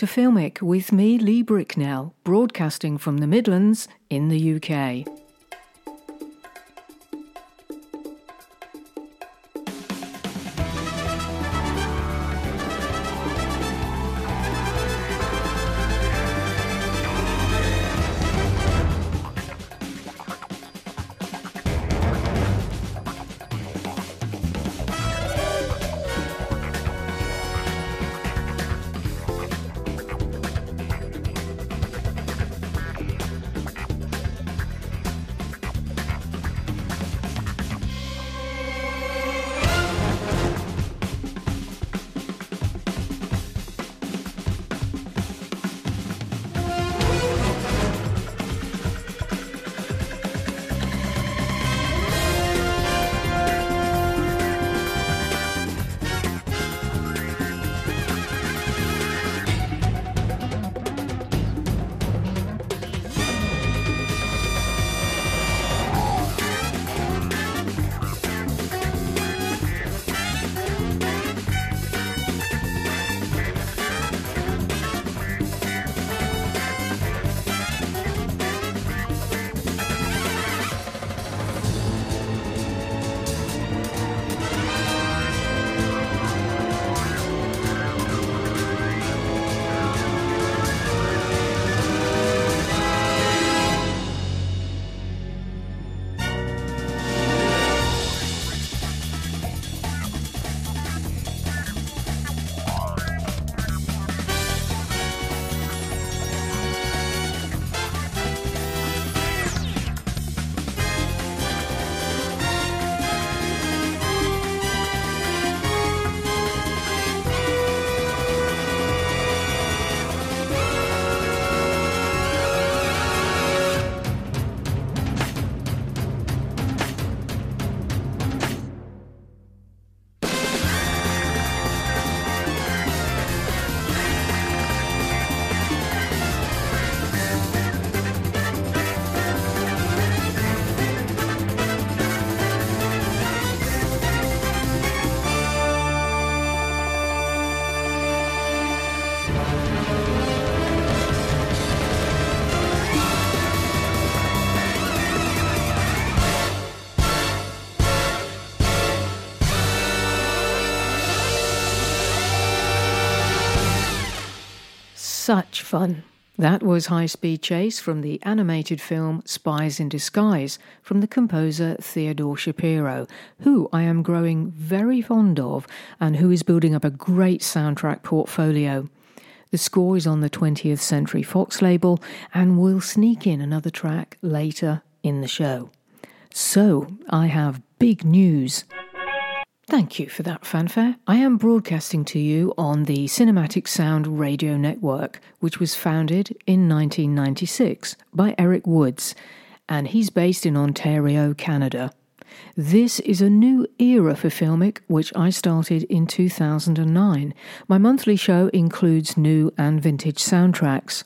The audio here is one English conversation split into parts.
to Filmic with me, Lee Bricknell, broadcasting from the Midlands in the UK. Fun. That was High Speed Chase from the animated film Spies in Disguise from the composer Theodore Shapiro, who I am growing very fond of and who is building up a great soundtrack portfolio. The score is on the 20th Century Fox label and we'll sneak in another track later in the show. So, I have big news. Thank you for that fanfare. I am broadcasting to you on the Cinematic Sound Radio Network, which was founded in 1996 by Eric Woods, and he's based in Ontario, Canada. This is a new era for Filmic, which I started in 2009. My monthly show includes new and vintage soundtracks.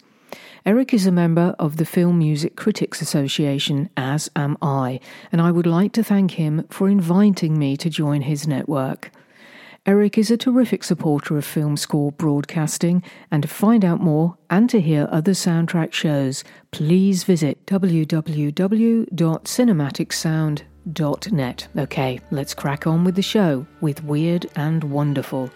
Eric is a member of the Film Music Critics Association, as am I, and I would like to thank him for inviting me to join his network. Eric is a terrific supporter of film score broadcasting, and to find out more and to hear other soundtrack shows, please visit www.cinematicsound.net. Okay, let's crack on with the show with Weird and Wonderful.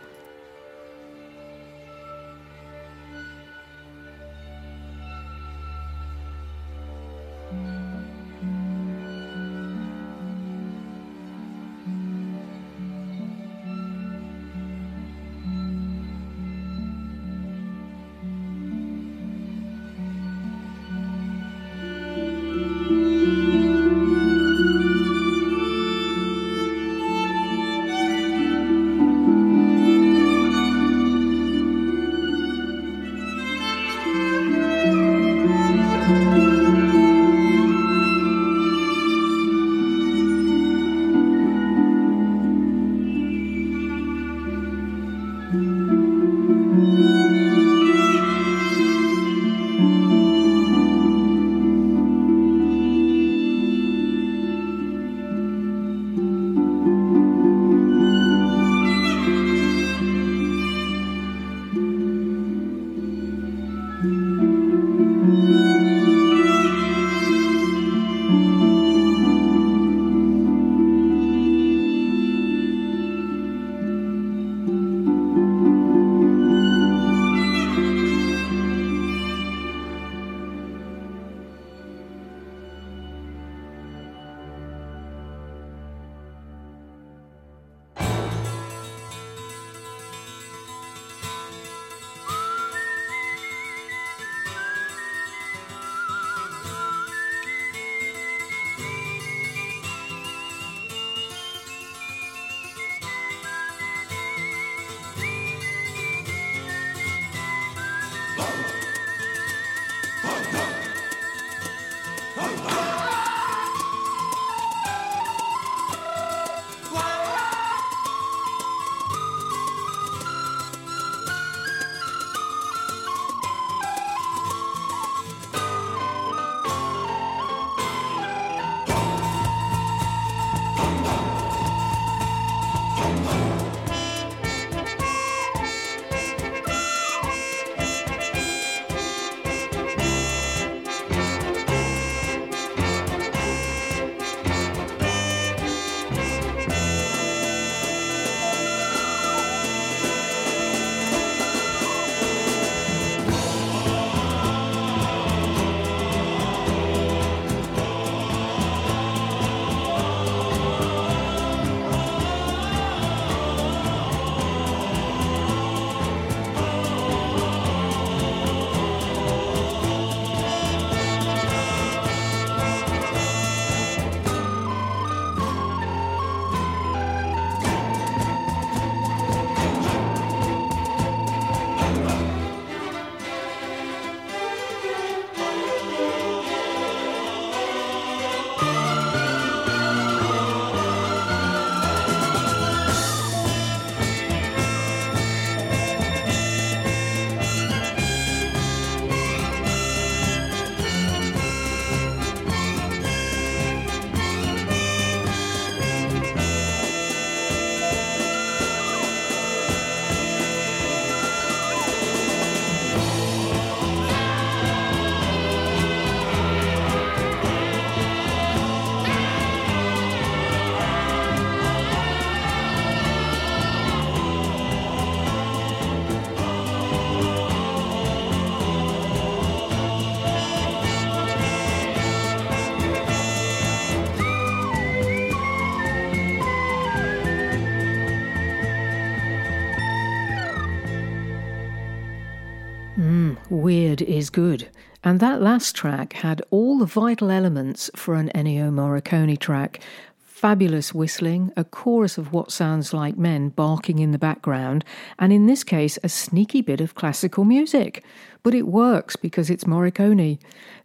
Weird is good. And that last track had all the vital elements for an Ennio Morricone track. Fabulous whistling, a chorus of what sounds like men barking in the background, and in this case, a sneaky bit of classical music. But it works because it's Morricone.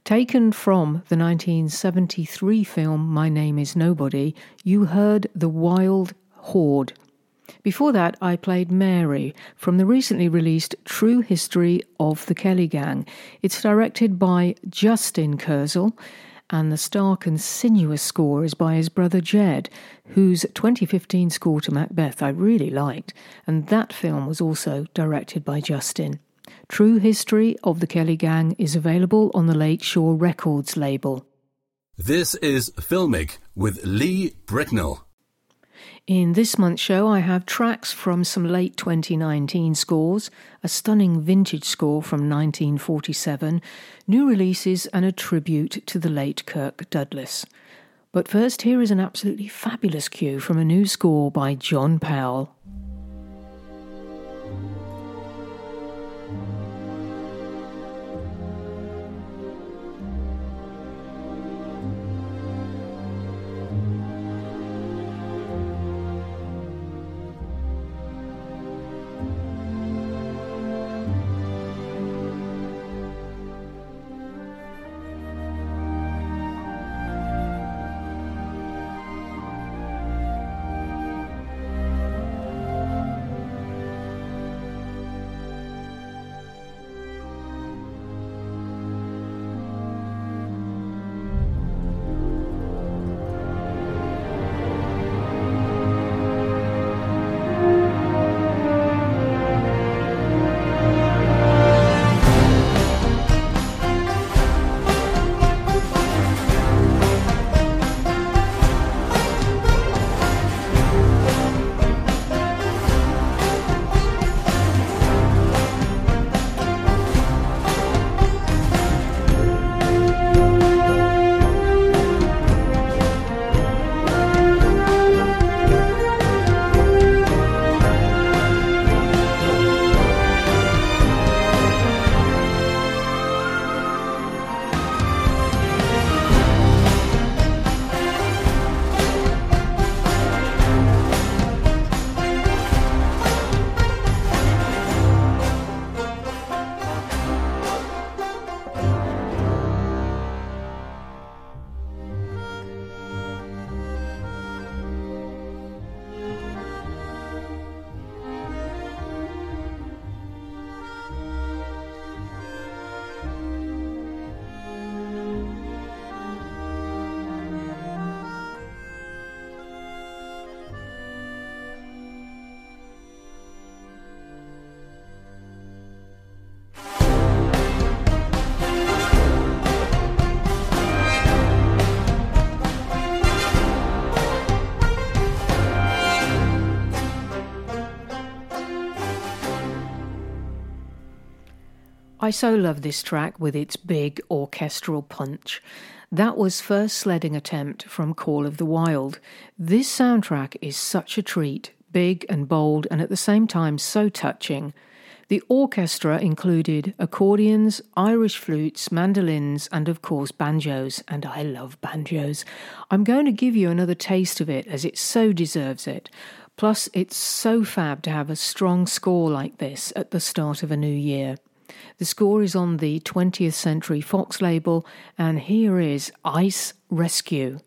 Taken from the 1973 film My Name is Nobody, you heard The Wild Horde before that, I played Mary from the recently released True History of the Kelly Gang. It's directed by Justin Kurzel, and the stark and sinuous score is by his brother Jed, whose 2015 score to Macbeth I really liked, and that film was also directed by Justin. True History of the Kelly Gang is available on the Lake Shore Records label. This is Filmic with Lee Bricknell. In this month's show, I have tracks from some late 2019 scores, a stunning vintage score from 1947, new releases, and a tribute to the late Kirk Douglas. But first, here is an absolutely fabulous cue from a new score by John Powell. I so love this track with its big orchestral punch. That was first sledding attempt from Call of the Wild. This soundtrack is such a treat, big and bold, and at the same time so touching. The orchestra included accordions, Irish flutes, mandolins, and of course banjos, and I love banjos. I'm going to give you another taste of it as it so deserves it. Plus, it's so fab to have a strong score like this at the start of a new year. The score is on the 20th Century Fox label, and here is Ice Rescue.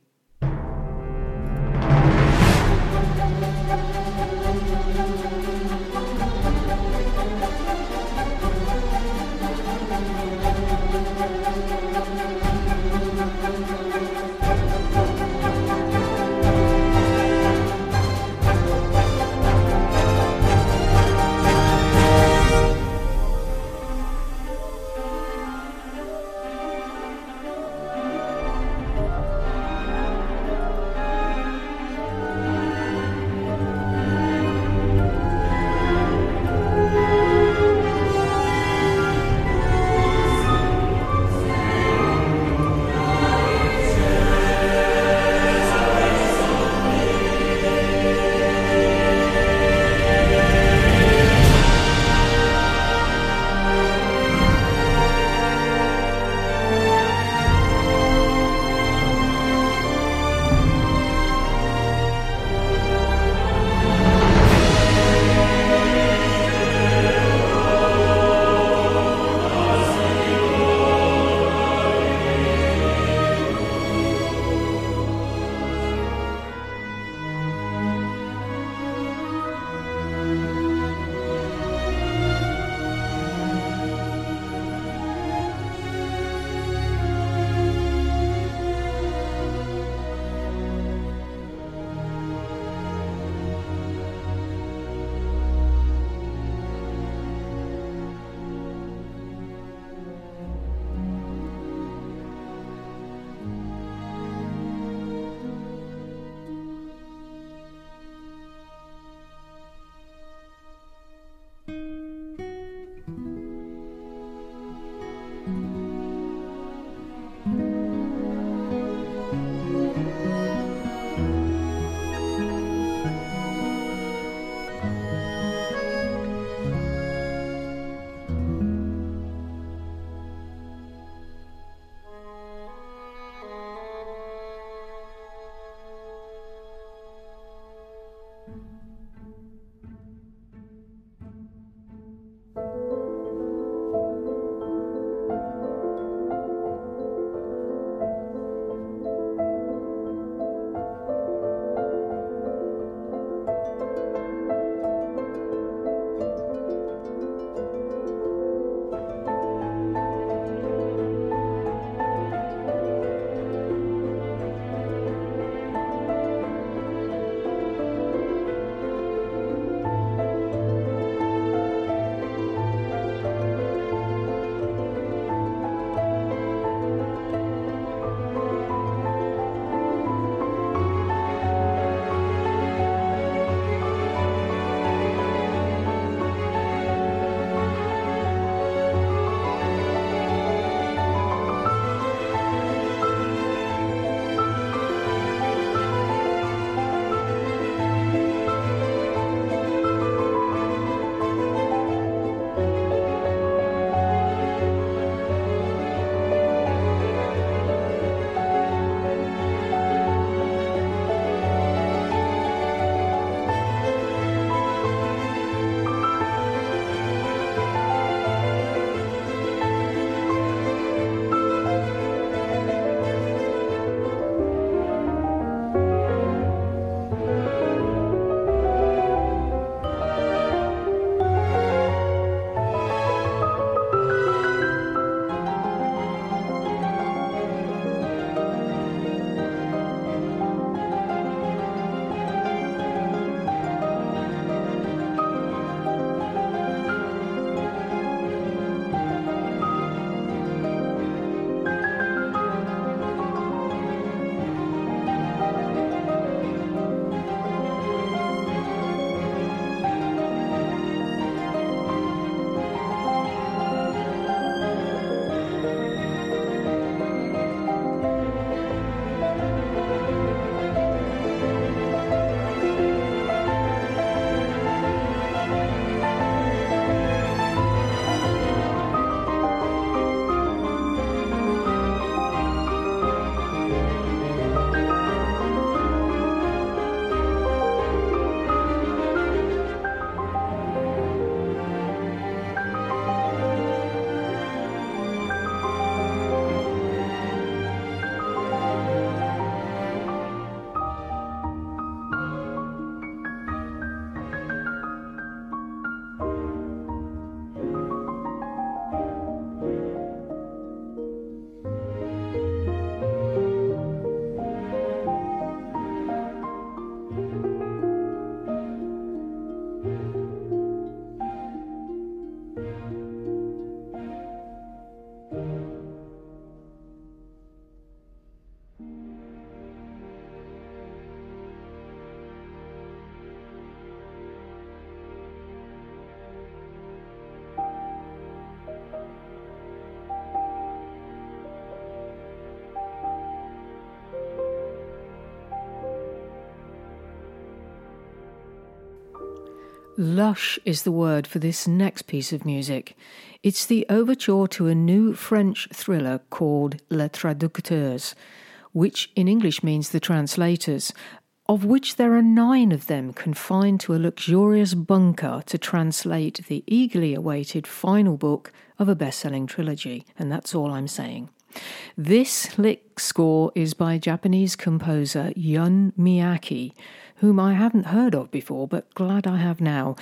Lush is the word for this next piece of music. It's the overture to a new French thriller called Les Traducteurs, which in English means the translators, of which there are nine of them confined to a luxurious bunker to translate the eagerly awaited final book of a best selling trilogy. And that's all I'm saying. This lick score is by Japanese composer Jun Miyake whom I haven't heard of before, but glad I have now.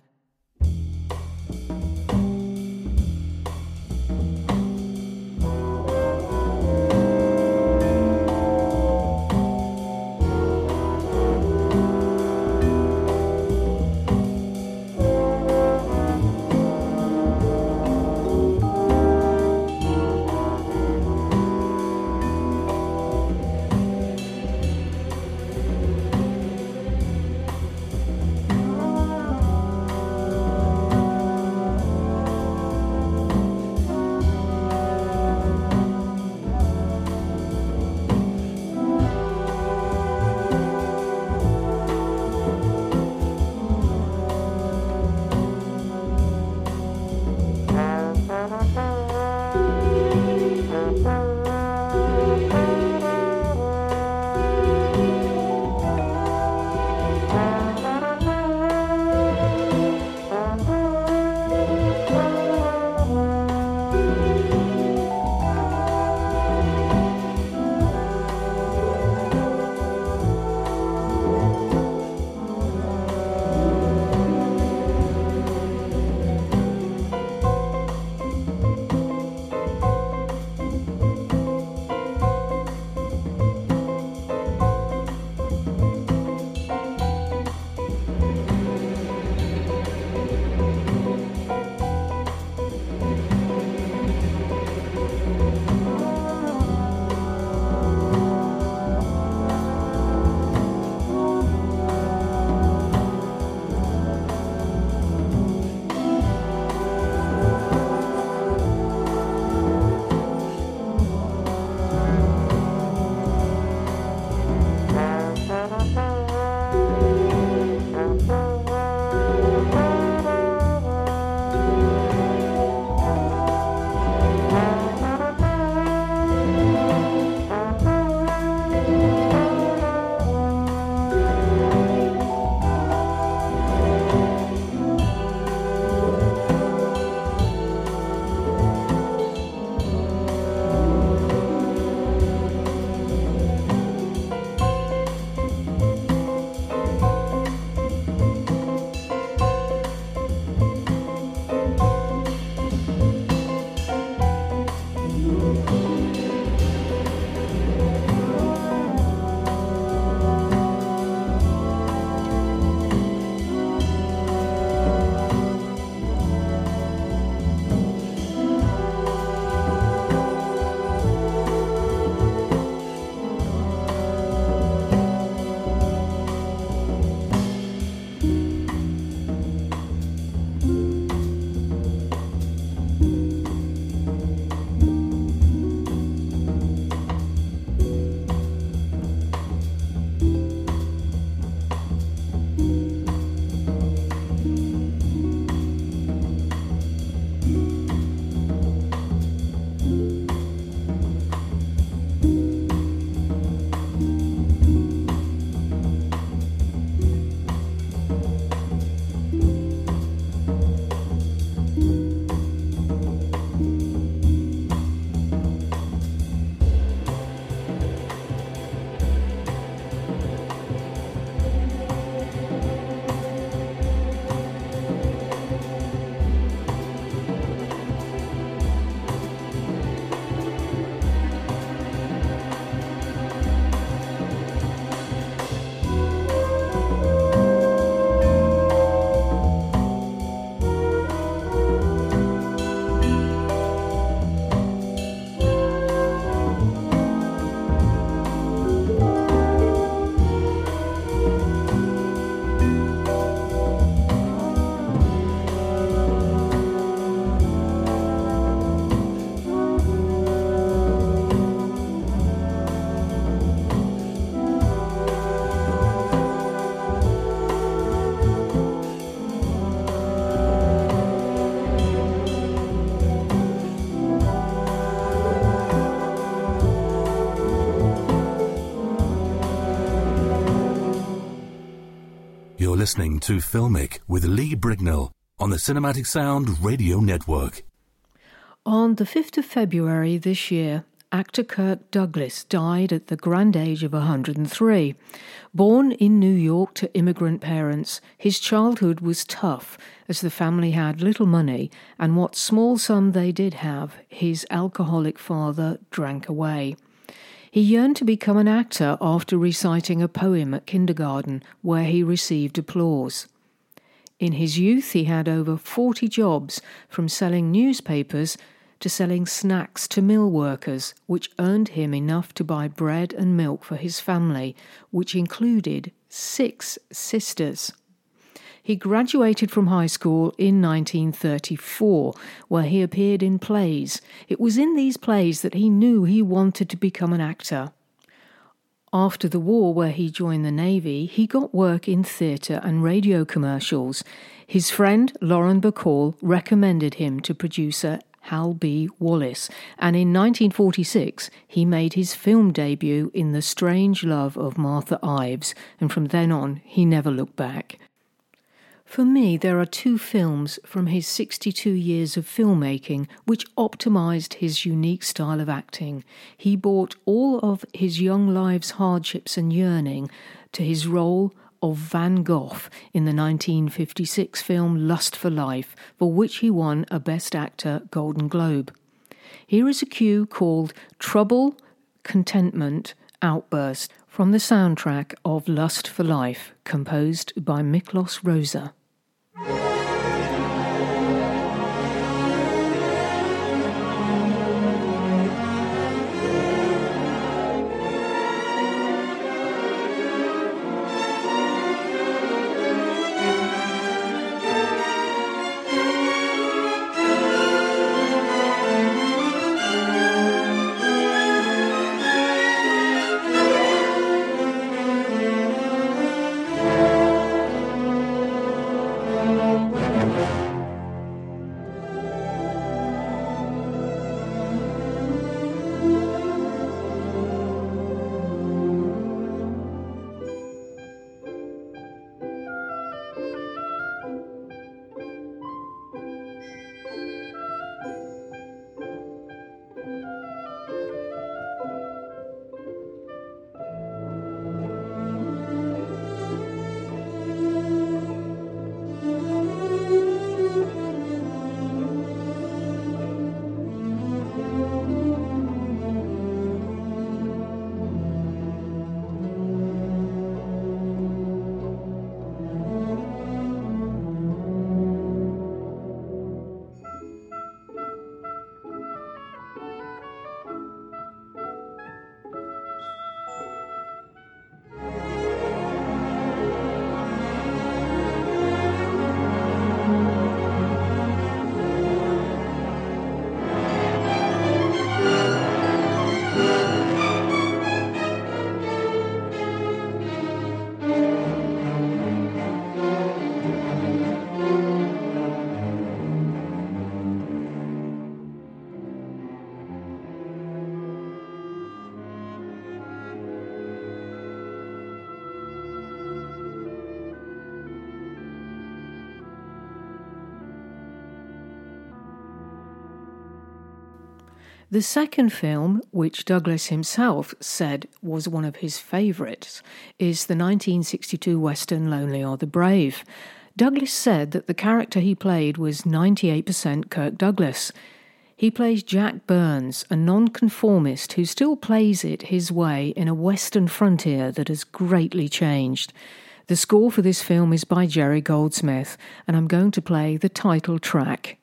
Listening to Filmic with Lee Bricknell on the Cinematic Sound Radio Network. On the 5th of February this year, actor Kirk Douglas died at the grand age of 103. Born in New York to immigrant parents, his childhood was tough as the family had little money, and what small sum they did have, his alcoholic father drank away. He yearned to become an actor after reciting a poem at kindergarten, where he received applause. In his youth, he had over 40 jobs, from selling newspapers to selling snacks to mill workers, which earned him enough to buy bread and milk for his family, which included six sisters. He graduated from high school in 1934, where he appeared in plays. It was in these plays that he knew he wanted to become an actor. After the war, where he joined the Navy, he got work in theatre and radio commercials. His friend Lauren Bacall recommended him to producer Hal B. Wallis, and in 1946 he made his film debut in The Strange Love of Martha Ivers, and from then on he never looked back. For me, there are two films from his 62 years of filmmaking which optimized his unique style of acting. He brought all of his young life's hardships and yearning to his role of Van Gogh in the 1956 film Lust for Life, for which he won a Best Actor Golden Globe. Here is a cue called Trouble, Contentment, Outburst from the soundtrack of Lust for Life, composed by Miklos Rozsa. The second film, which Douglas himself said was one of his favourites, is the 1962 Western Lonely Are the Brave. Douglas said that the character he played was 98% Kirk Douglas. He plays Jack Burns, a nonconformist who still plays it his way in a Western frontier that has greatly changed. The score for this film is by Jerry Goldsmith, and I'm going to play the title track.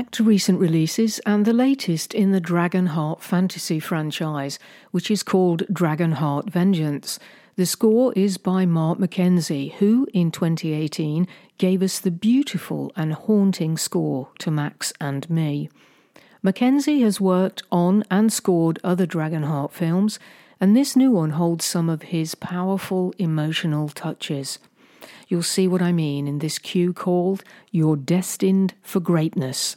Back to recent releases and the latest in the Dragonheart fantasy franchise, which is called Dragonheart Vengeance. The score is by Mark McKenzie, who in 2018 gave us the beautiful and haunting score to Max and me. McKenzie has worked on and scored other Dragonheart films, and this new one holds some of his powerful emotional touches. You'll see what I mean in this cue called You're Destined for Greatness.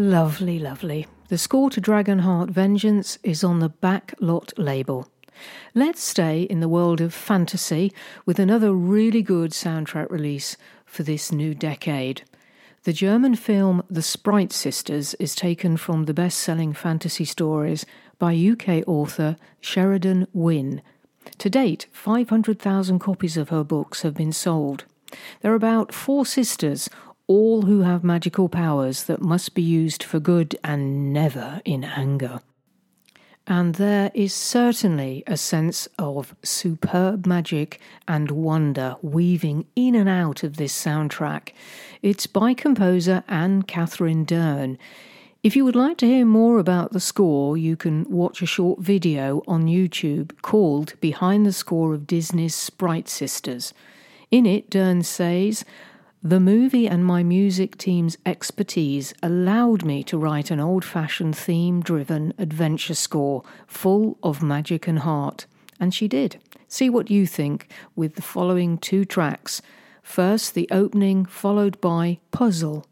Lovely, lovely. The score to Dragonheart Vengeance is on the back lot label. Let's stay in the world of fantasy with another really good soundtrack release for this new decade. The German film The Sprite Sisters is taken from the best selling fantasy stories by UK author Sheridan Winn. To date, 500,000 copies of her books have been sold. They're about four sisters, all who have magical powers that must be used for good and never in anger. And there is certainly a sense of superb magic and wonder weaving in and out of this soundtrack. It's by composer Anne-Kathrin Dern. If you would like to hear more about the score, you can watch a short video on YouTube called Behind the Score of Disney's Sprite Sisters. In it, Dern says, the movie and my music team's expertise allowed me to write an old fashioned theme driven adventure score full of magic and heart. And she did. See what you think with the following two tracks. First, the opening, followed by Puzzle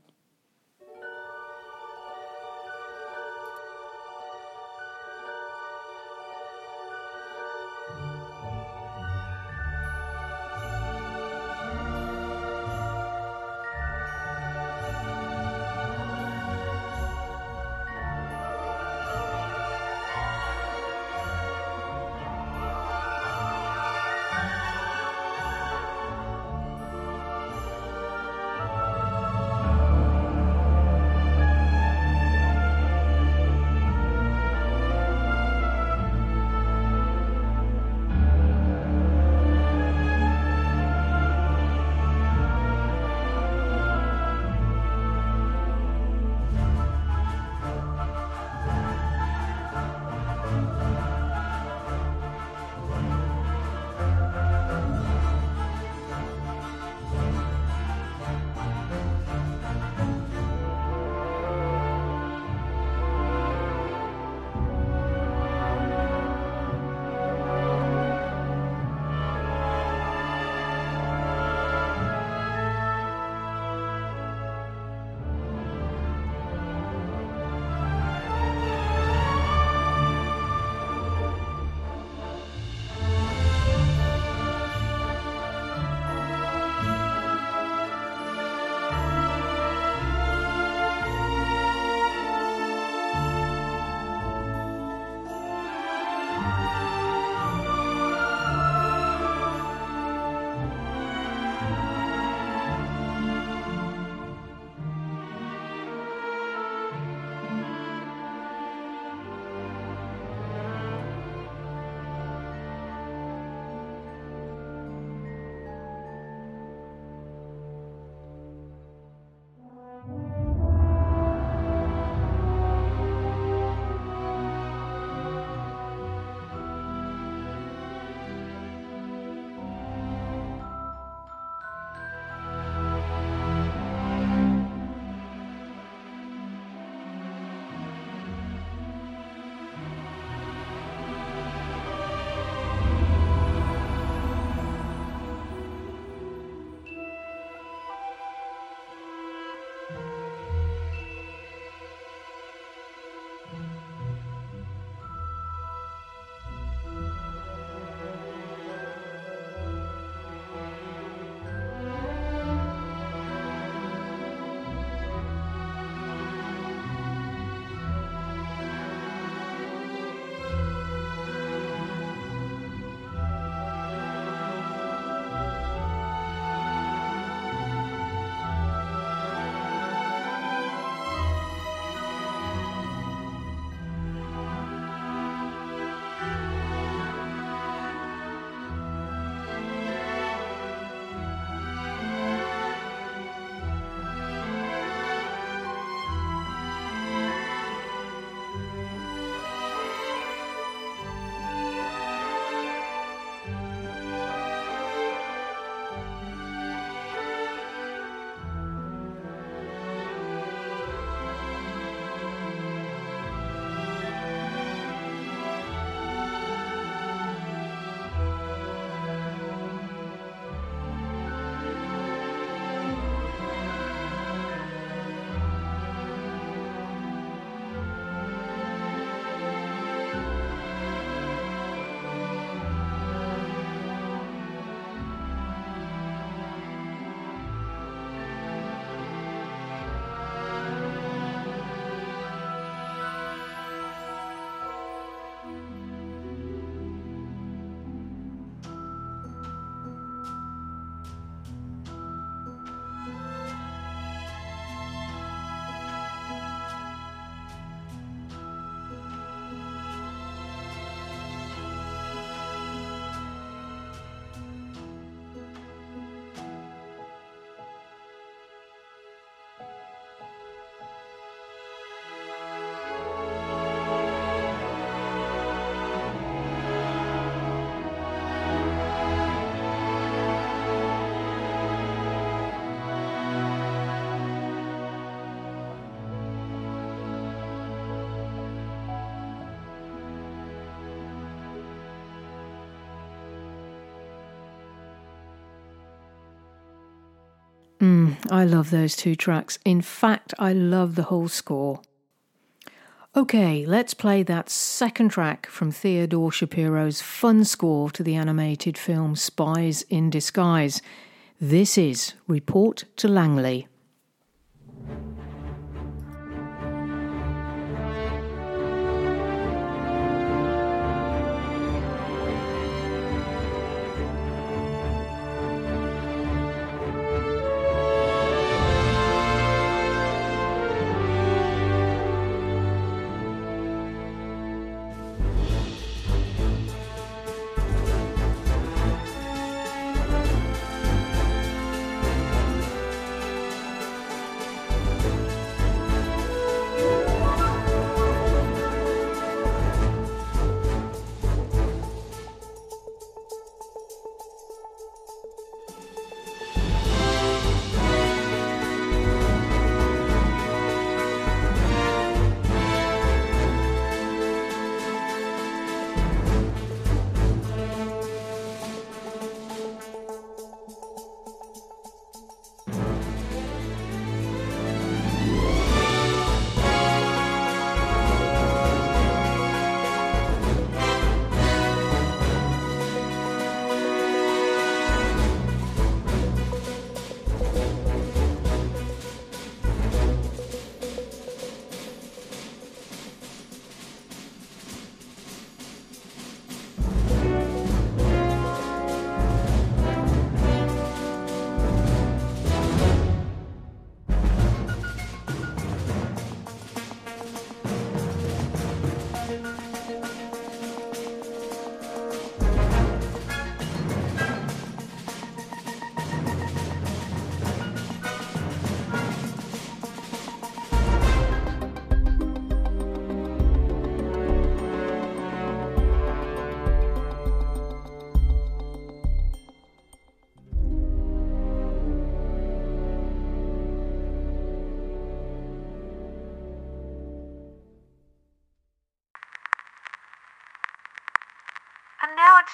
Mm, I love those two tracks. In fact, I love the whole score. Okay, let's play that second track from Theodore Shapiro's fun score to the animated film Spies in Disguise. This is Report to Langley.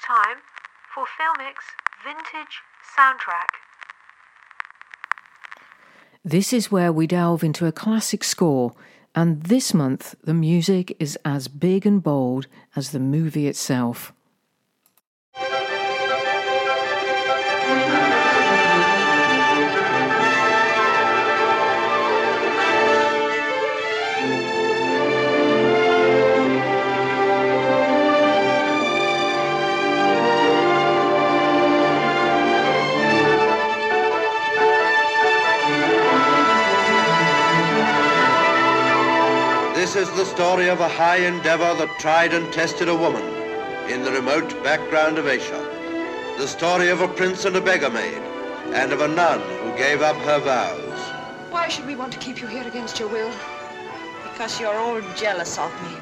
Time for Filmic's Vintage Soundtrack. This is where we delve into a classic score, and this month the music is as big and bold as the movie itself. Is the story of a high endeavor that tried and tested a woman in the remote background of Asia. The story of a prince and a beggar maid, and of a nun who gave up her vows. Why should we want to keep you here against your will? Because you're all jealous of me.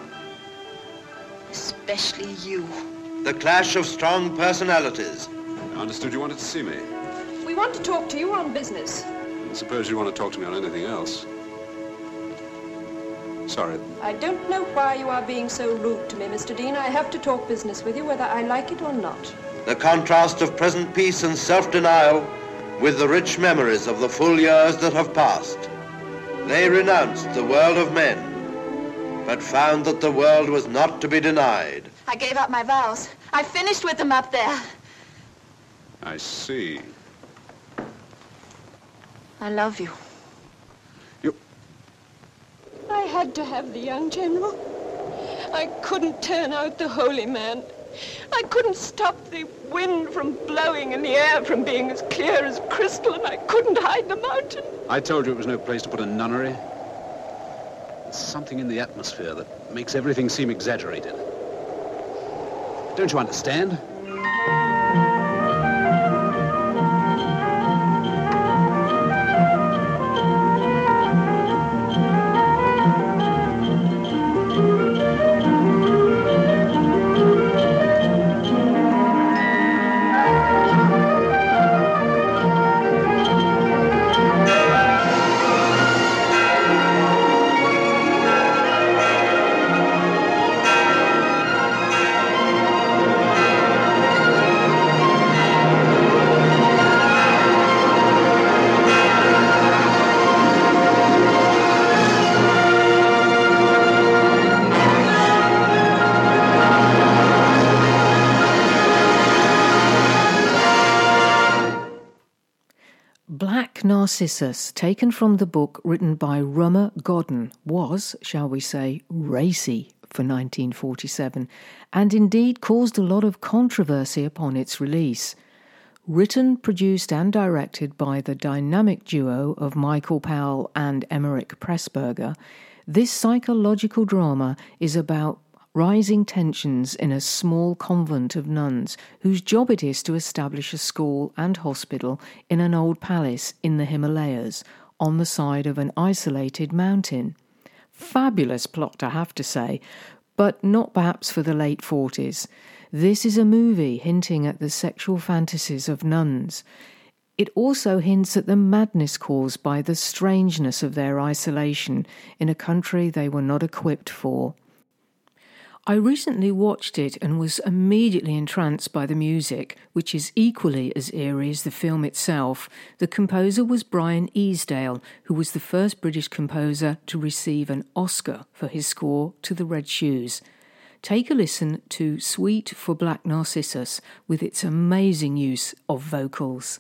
Especially you. The clash of strong personalities. I understood you wanted to see me. We want to talk to you on business. I suppose you want to talk to me on anything else. Sorry. I don't know why you are being so rude to me, Mr. Dean. I have to talk business with you, whether I like it or not. The contrast of present peace and self-denial with the rich memories of the full years that have passed. They renounced the world of men, but found that the world was not to be denied. I gave up my vows. I finished with them up there. I see. I love you. I had to have the young general. I couldn't turn out the holy man. I couldn't stop the wind from blowing and the air from being as clear as crystal, and I couldn't hide the mountain. I told you it was no place to put a nunnery. There's something in the atmosphere that makes everything seem exaggerated. Don't you understand? Narcissus, taken from the book written by Rumer Godden, was, shall we say, racy for 1947, and indeed caused a lot of controversy upon its release. Written, produced, and directed by the dynamic duo of Michael Powell and Emeric Pressburger, this psychological drama is about rising tensions in a small convent of nuns whose job it is to establish a school and hospital in an old palace in the Himalayas on the side of an isolated mountain. Fabulous plot, I have to say, but not perhaps for the late 40s. This is a movie hinting at the sexual fantasies of nuns. It also hints at the madness caused by the strangeness of their isolation in a country they were not equipped for. I recently watched it and was immediately entranced by the music, which is equally as eerie as the film itself. The composer was Brian Easdale, who was the first British composer to receive an Oscar for his score to The Red Shoes. Take a listen to Suite for Black Narcissus with its amazing use of vocals.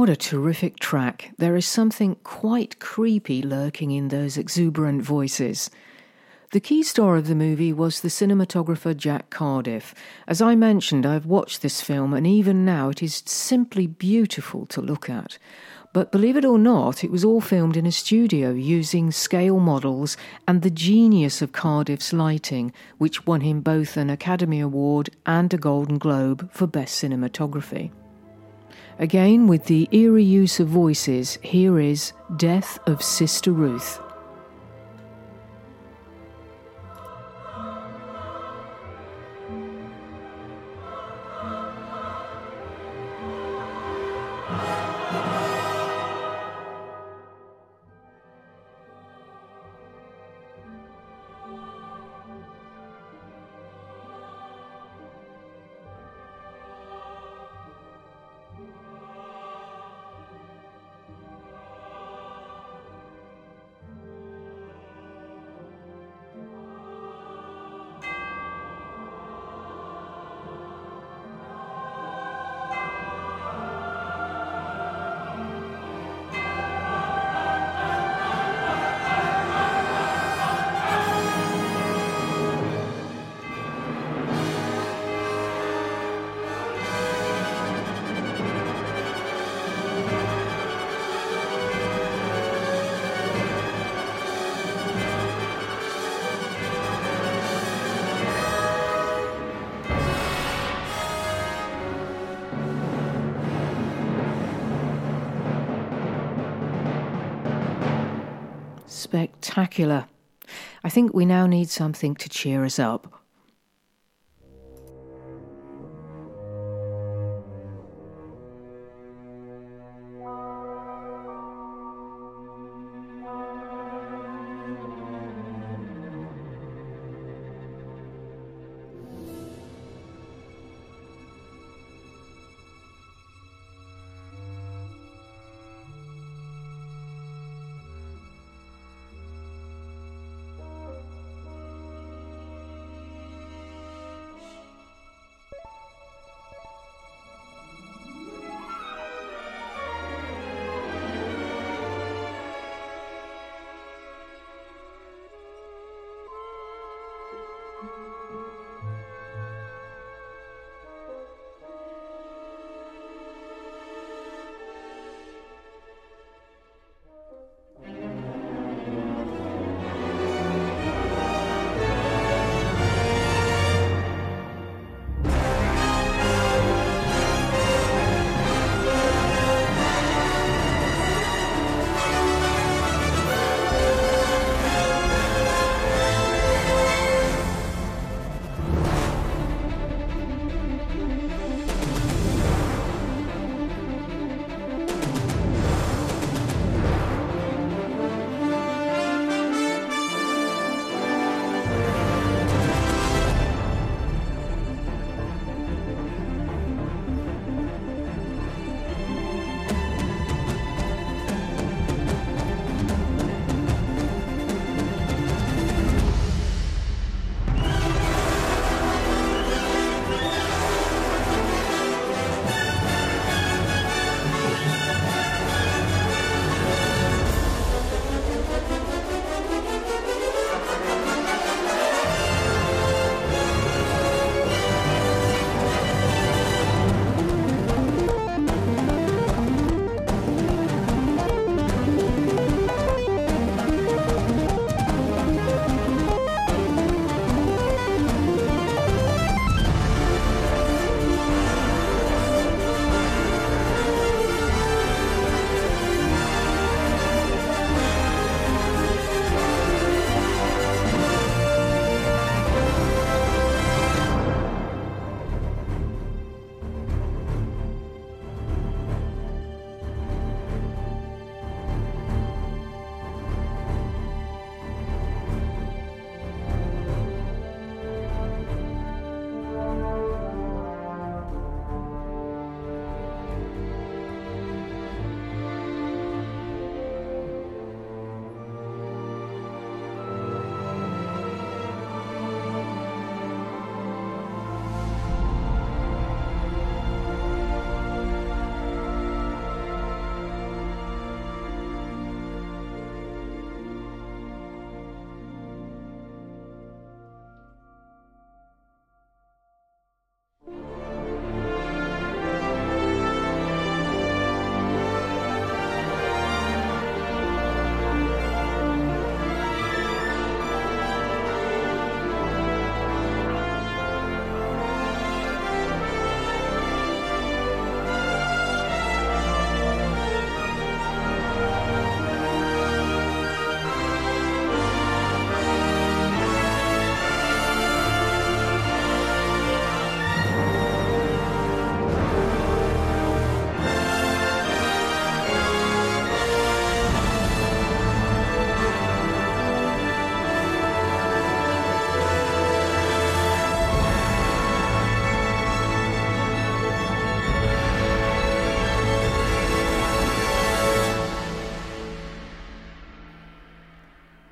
What a terrific track. There is something quite creepy lurking in those exuberant voices. The key star of the movie was the cinematographer Jack Cardiff. As I mentioned, I've watched this film, and even now it is simply beautiful to look at. But believe it or not, it was all filmed in a studio using scale models and the genius of Cardiff's lighting, which won him both an Academy Award and a Golden Globe for Best Cinematography. Again, with the eerie use of voices, here is Death of Sister Ruth. Spectacular. I think we now need something to cheer us up.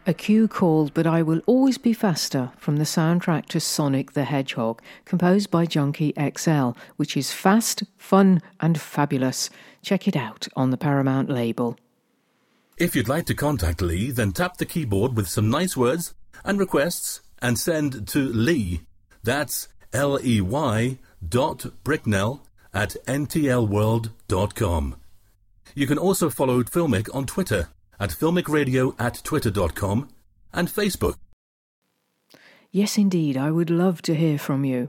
A cue called But I Will Always Be Faster from the soundtrack to Sonic the Hedgehog, composed by Junkie XL, which is fast, fun, and fabulous. Check it out on the Paramount label. If you'd like to contact Lee, then tap the keyboard with some nice words and requests and send to Lee. That's L E Y dot Bricknell at ntlworld.com. You can also follow Filmic on Twitter at filmicradio at twitter.com and Facebook. Yes, indeed, I would love to hear from you.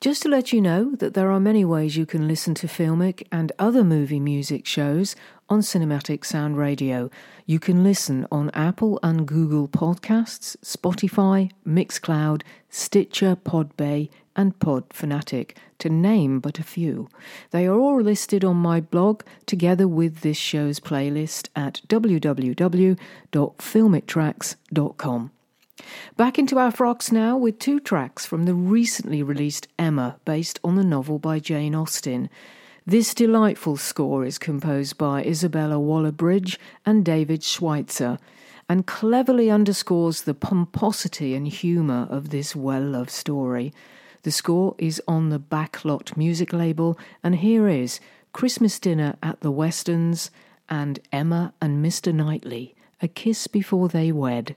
Just to let you know that there are many ways you can listen to Filmic and other movie music shows on Cinematic Sound Radio. You can listen on Apple and Google Podcasts, Spotify, Mixcloud, Stitcher, Podbay, and Pod Fanatic, to name but a few. They are all listed on my blog together with this show's playlist at www.filmictracks.com. Back into our frocks now with two tracks from the recently released Emma, based on the novel by Jane Austen. This delightful score is composed by Isabella Waller Bridge and David Schweitzer and cleverly underscores the pomposity and humour of this well loved story. The score is on the Backlot music label, and here is Christmas Dinner at the Westons and Emma and Mr. Knightley, A Kiss Before They Wed.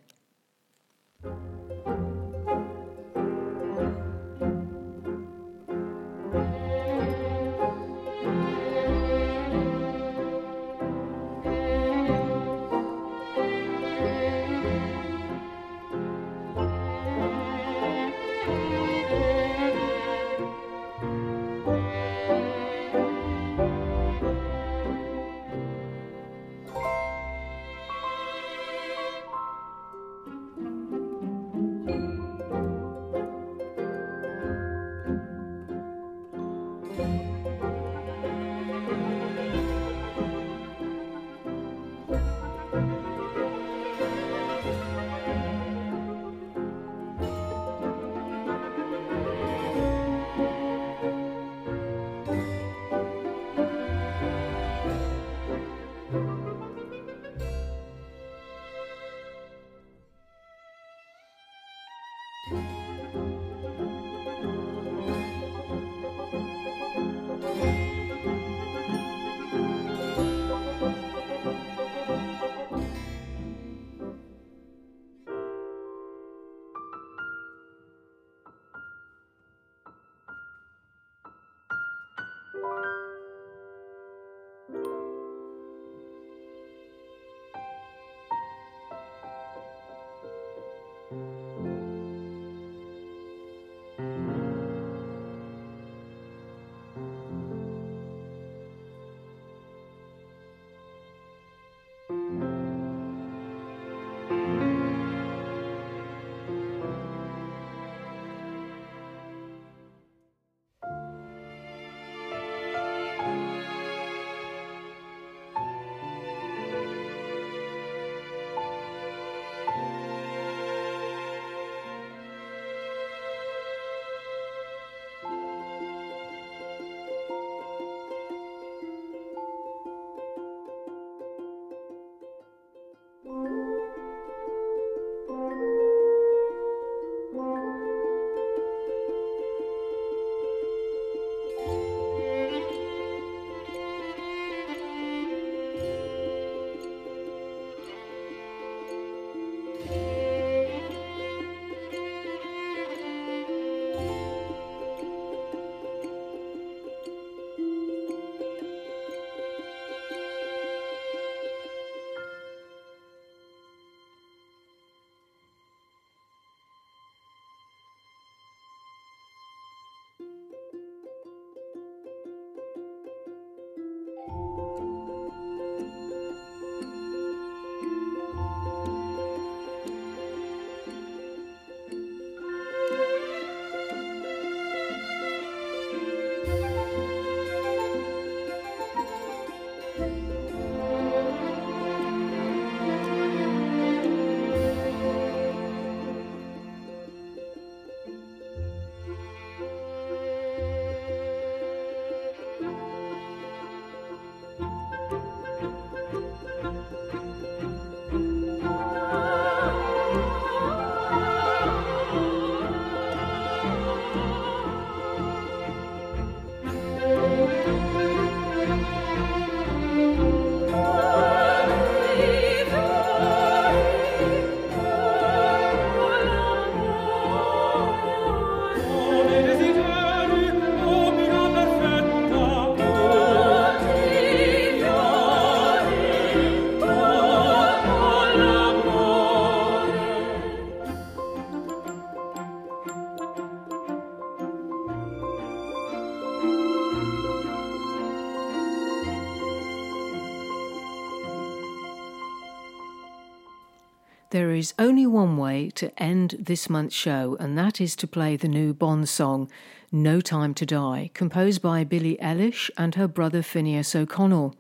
Is only one way to end this month's show, and that is to play the new Bond song, No Time to Die, composed by Billie Eilish and her brother Finneas O'Connell.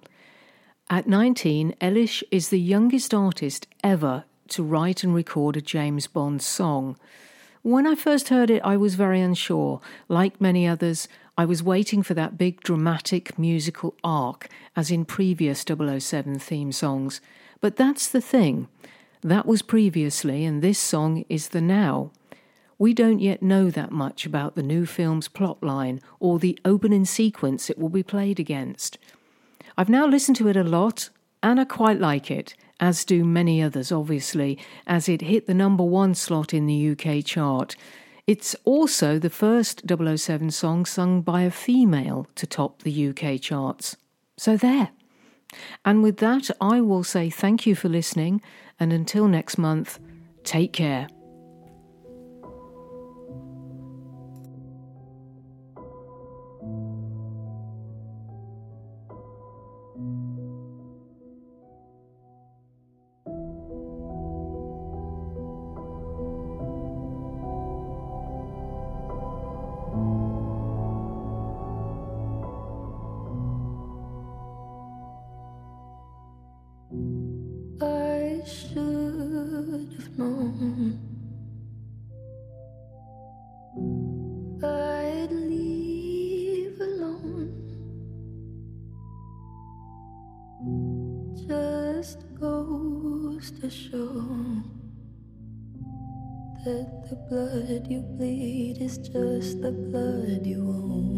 At 19, Eilish is the youngest artist ever to write and record a James Bond song. When I first heard it, I was very unsure. Like many others, I was waiting for that big dramatic musical arc, as in previous 007 theme songs. But that's the thing. That was previously, and this song is the now. We don't yet know that much about the new film's plotline or the opening sequence it will be played against. I've now listened to it a lot, and I quite like it, as do many others, obviously, as it hit the number one slot in the UK chart. It's also the first 007 song sung by a female to top the UK charts. So there. And with that, I will say thank you for listening, and until next month, take care. Blood you bleed is just the blood you own.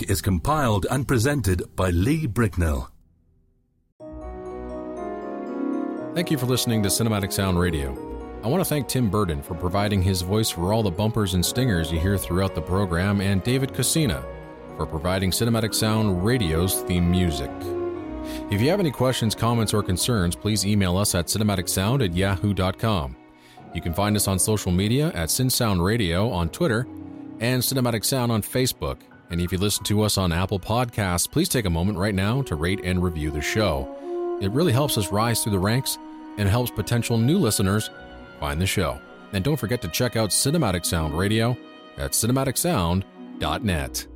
Is compiled and presented by Lee Bricknell. Thank you for listening to Cinematic Sound Radio. I want to thank Tim Burton for providing his voice for all the bumpers and stingers you hear throughout the program, and David Casina for providing Cinematic Sound Radio's theme music. If you have any questions, comments, or concerns, please email us at cinematicsound at yahoo.com. You can find us on social media at SinSound Radio on Twitter and Cinematic Sound on Facebook. And if you listen to us on Apple Podcasts, please take a moment right now to rate and review the show. It really helps us rise through the ranks and helps potential new listeners find the show. And don't forget to check out Cinematic Sound Radio at cinematicsound.net.